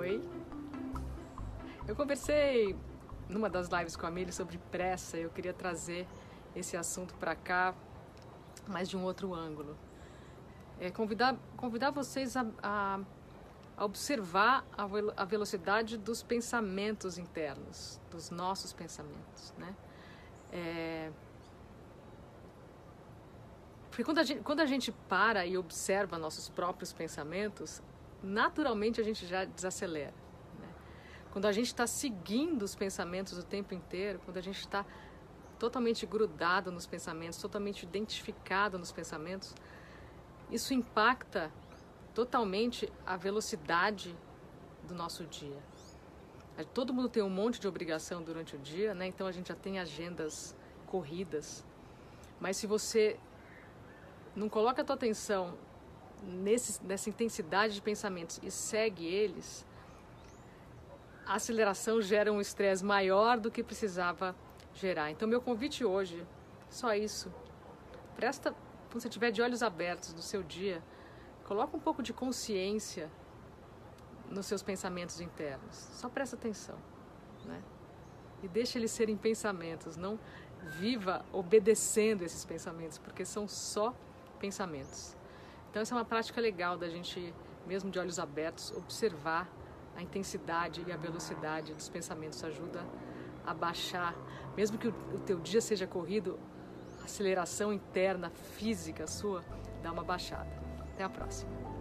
Oi. Eu conversei numa das lives com a Mili sobre pressa. Eu queria trazer esse assunto para cá, mas de um outro ângulo. É convidar, convidar vocês a, a, a observar a, a velocidade dos pensamentos internos, dos nossos pensamentos, né? É, porque quando a, gente, quando a gente para e observa nossos próprios pensamentos, naturalmente a gente já desacelera. Né? Quando a gente está seguindo os pensamentos o tempo inteiro, quando a gente está totalmente grudado nos pensamentos, totalmente identificado nos pensamentos, isso impacta totalmente a velocidade do nosso dia. Todo mundo tem um monte de obrigação durante o dia, né? então a gente já tem agendas corridas. Mas se você não coloca a tua atenção nesse, nessa intensidade de pensamentos e segue eles, a aceleração gera um estresse maior do que precisava gerar. Então, meu convite hoje, só isso. Presta, quando você estiver de olhos abertos no seu dia, coloca um pouco de consciência nos seus pensamentos internos. Só presta atenção, né? E deixa eles serem pensamentos, não viva obedecendo esses pensamentos, porque são só pensamentos. Então essa é uma prática legal da gente, mesmo de olhos abertos, observar a intensidade e a velocidade dos pensamentos ajuda a baixar, mesmo que o, teu dia seja corrido, a aceleração interna física sua dá uma baixada. Até a próxima.